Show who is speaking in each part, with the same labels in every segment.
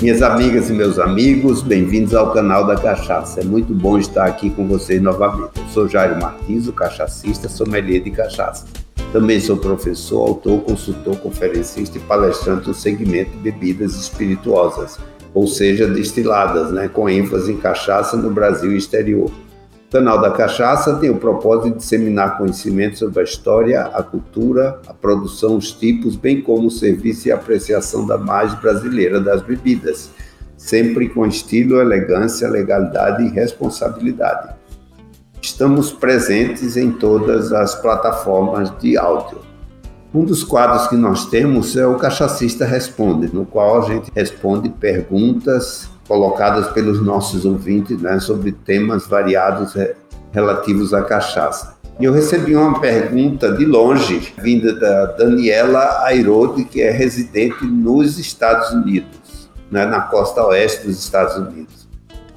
Speaker 1: Minhas amigas e meus amigos, bem-vindos ao canal da Cachaça. É muito bom estar aqui com vocês novamente. Eu sou Jairo Martins, o cachacista, sommelier de cachaça. Também sou professor, autor, consultor, conferencista e palestrante no segmento bebidas espirituosas, ou seja, destiladas, né, com ênfase em cachaça no Brasil e exterior. O canal da Cachaça tem o propósito de disseminar conhecimento sobre a história, a cultura, a produção, os tipos, bem como o serviço e apreciação da margem brasileira das bebidas, sempre com estilo, elegância, legalidade e responsabilidade. Estamos presentes em todas as plataformas de áudio. Um dos quadros que nós temos é o Cachacista Responde, no qual a gente responde perguntas colocadas pelos nossos ouvintes né, sobre temas variados relativos à cachaça. E eu recebi uma pergunta de longe, vinda da Daniela Airode, que é residente nos Estados Unidos, né, na costa oeste dos Estados Unidos.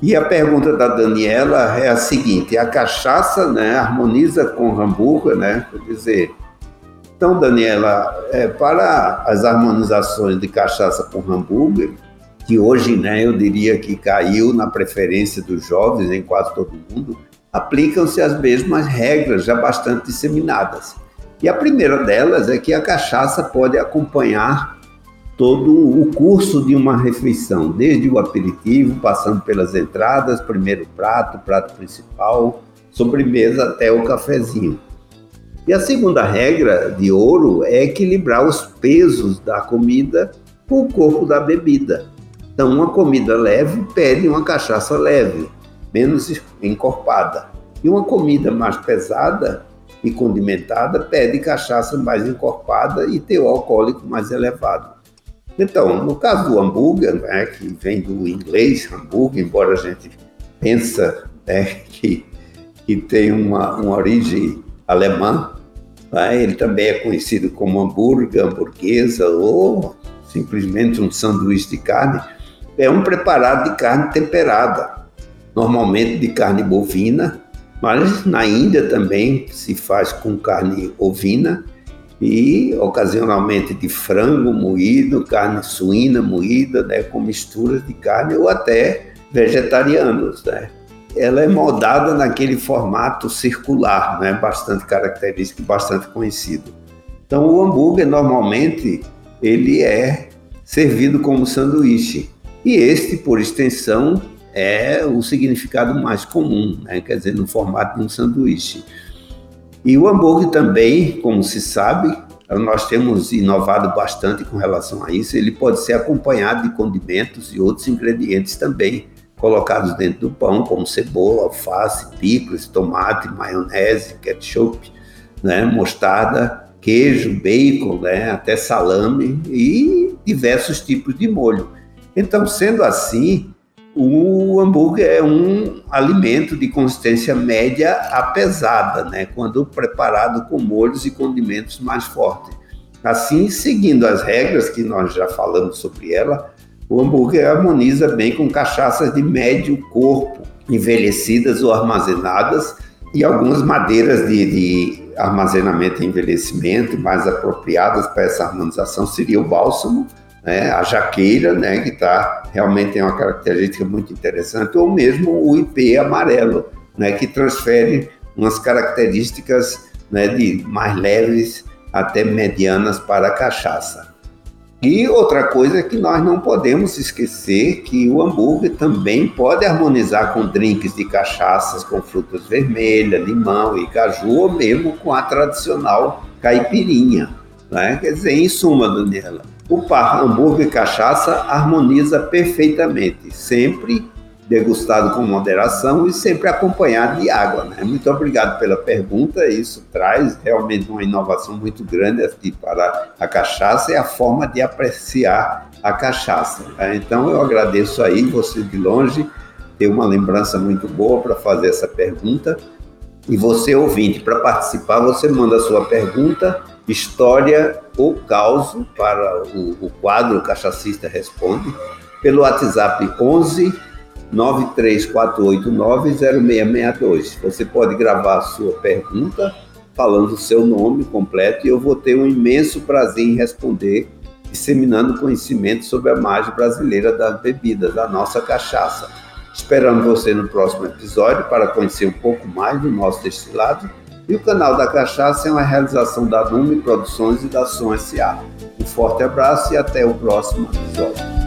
Speaker 1: E a pergunta da Daniela é a seguinte: a cachaça né, harmoniza com hambúrguer, né? Quer dizer, então, Daniela, é, para as harmonizações de cachaça com hambúrguer, que hoje, né, eu diria que caiu na preferência dos jovens em quase todo mundo, aplicam-se as mesmas regras já bastante disseminadas. E a primeira delas é que a cachaça pode acompanhar todo o curso de uma refeição, desde o aperitivo, passando pelas entradas, primeiro prato, prato principal, sobremesa até o cafezinho. E a segunda regra de ouro é equilibrar os pesos da comida com o corpo da bebida. Então, uma comida leve pede uma cachaça leve, menos encorpada. E uma comida mais pesada e condimentada pede cachaça mais encorpada e teor alcoólico mais elevado. Então, no caso do hambúrguer, né, que vem do inglês hambúrguer, embora a gente pensa né, que, que tem uma, uma origem alemã, né, ele também é conhecido como hambúrguer, hamburguesa ou simplesmente um sanduíche de carne é um preparado de carne temperada, normalmente de carne bovina, mas na Índia também se faz com carne ovina e ocasionalmente de frango moído, carne suína moída, né, com misturas de carne ou até vegetarianos, né. Ela é moldada naquele formato circular, né, bastante característico, bastante conhecido. Então o hambúrguer normalmente ele é servido como sanduíche e este, por extensão, é o significado mais comum, né? quer dizer, no formato de um sanduíche. E o hambúrguer também, como se sabe, nós temos inovado bastante com relação a isso, ele pode ser acompanhado de condimentos e outros ingredientes também colocados dentro do pão, como cebola, alface, picles, tomate, maionese, ketchup, né, mostarda, queijo, bacon, né, até salame e diversos tipos de molho. Então, sendo assim, o hambúrguer é um alimento de consistência média a pesada, né? quando preparado com molhos e condimentos mais fortes. Assim, seguindo as regras que nós já falamos sobre ela, o hambúrguer harmoniza bem com cachaças de médio corpo, envelhecidas ou armazenadas, e algumas madeiras de, de armazenamento e envelhecimento mais apropriadas para essa harmonização seria o bálsamo, né, a jaqueira, né, que tá, realmente tem uma característica muito interessante, ou mesmo o IP amarelo, né, que transfere umas características né, de mais leves até medianas para a cachaça. E outra coisa é que nós não podemos esquecer que o hambúrguer também pode harmonizar com drinks de cachaças com frutas vermelhas, limão e caju, ou mesmo com a tradicional caipirinha. Né? Quer dizer, em suma, Daniela, o par hambúrguer e cachaça harmoniza perfeitamente, sempre degustado com moderação e sempre acompanhado de água. Né? Muito obrigado pela pergunta. Isso traz realmente uma inovação muito grande aqui para a cachaça e a forma de apreciar a cachaça. Né? Então eu agradeço aí você de longe ter uma lembrança muito boa para fazer essa pergunta. E você ouvinte, para participar, você manda a sua pergunta história ou caos para o, o quadro Cachacista Responde pelo WhatsApp 11 934890662. Você pode gravar a sua pergunta falando o seu nome completo e eu vou ter um imenso prazer em responder disseminando conhecimento sobre a margem brasileira das bebidas, a nossa cachaça. Esperando você no próximo episódio para conhecer um pouco mais do nosso destilado. E o canal da Cachaça é uma realização da Nume Produções e da Som S.A. Um forte abraço e até o próximo episódio.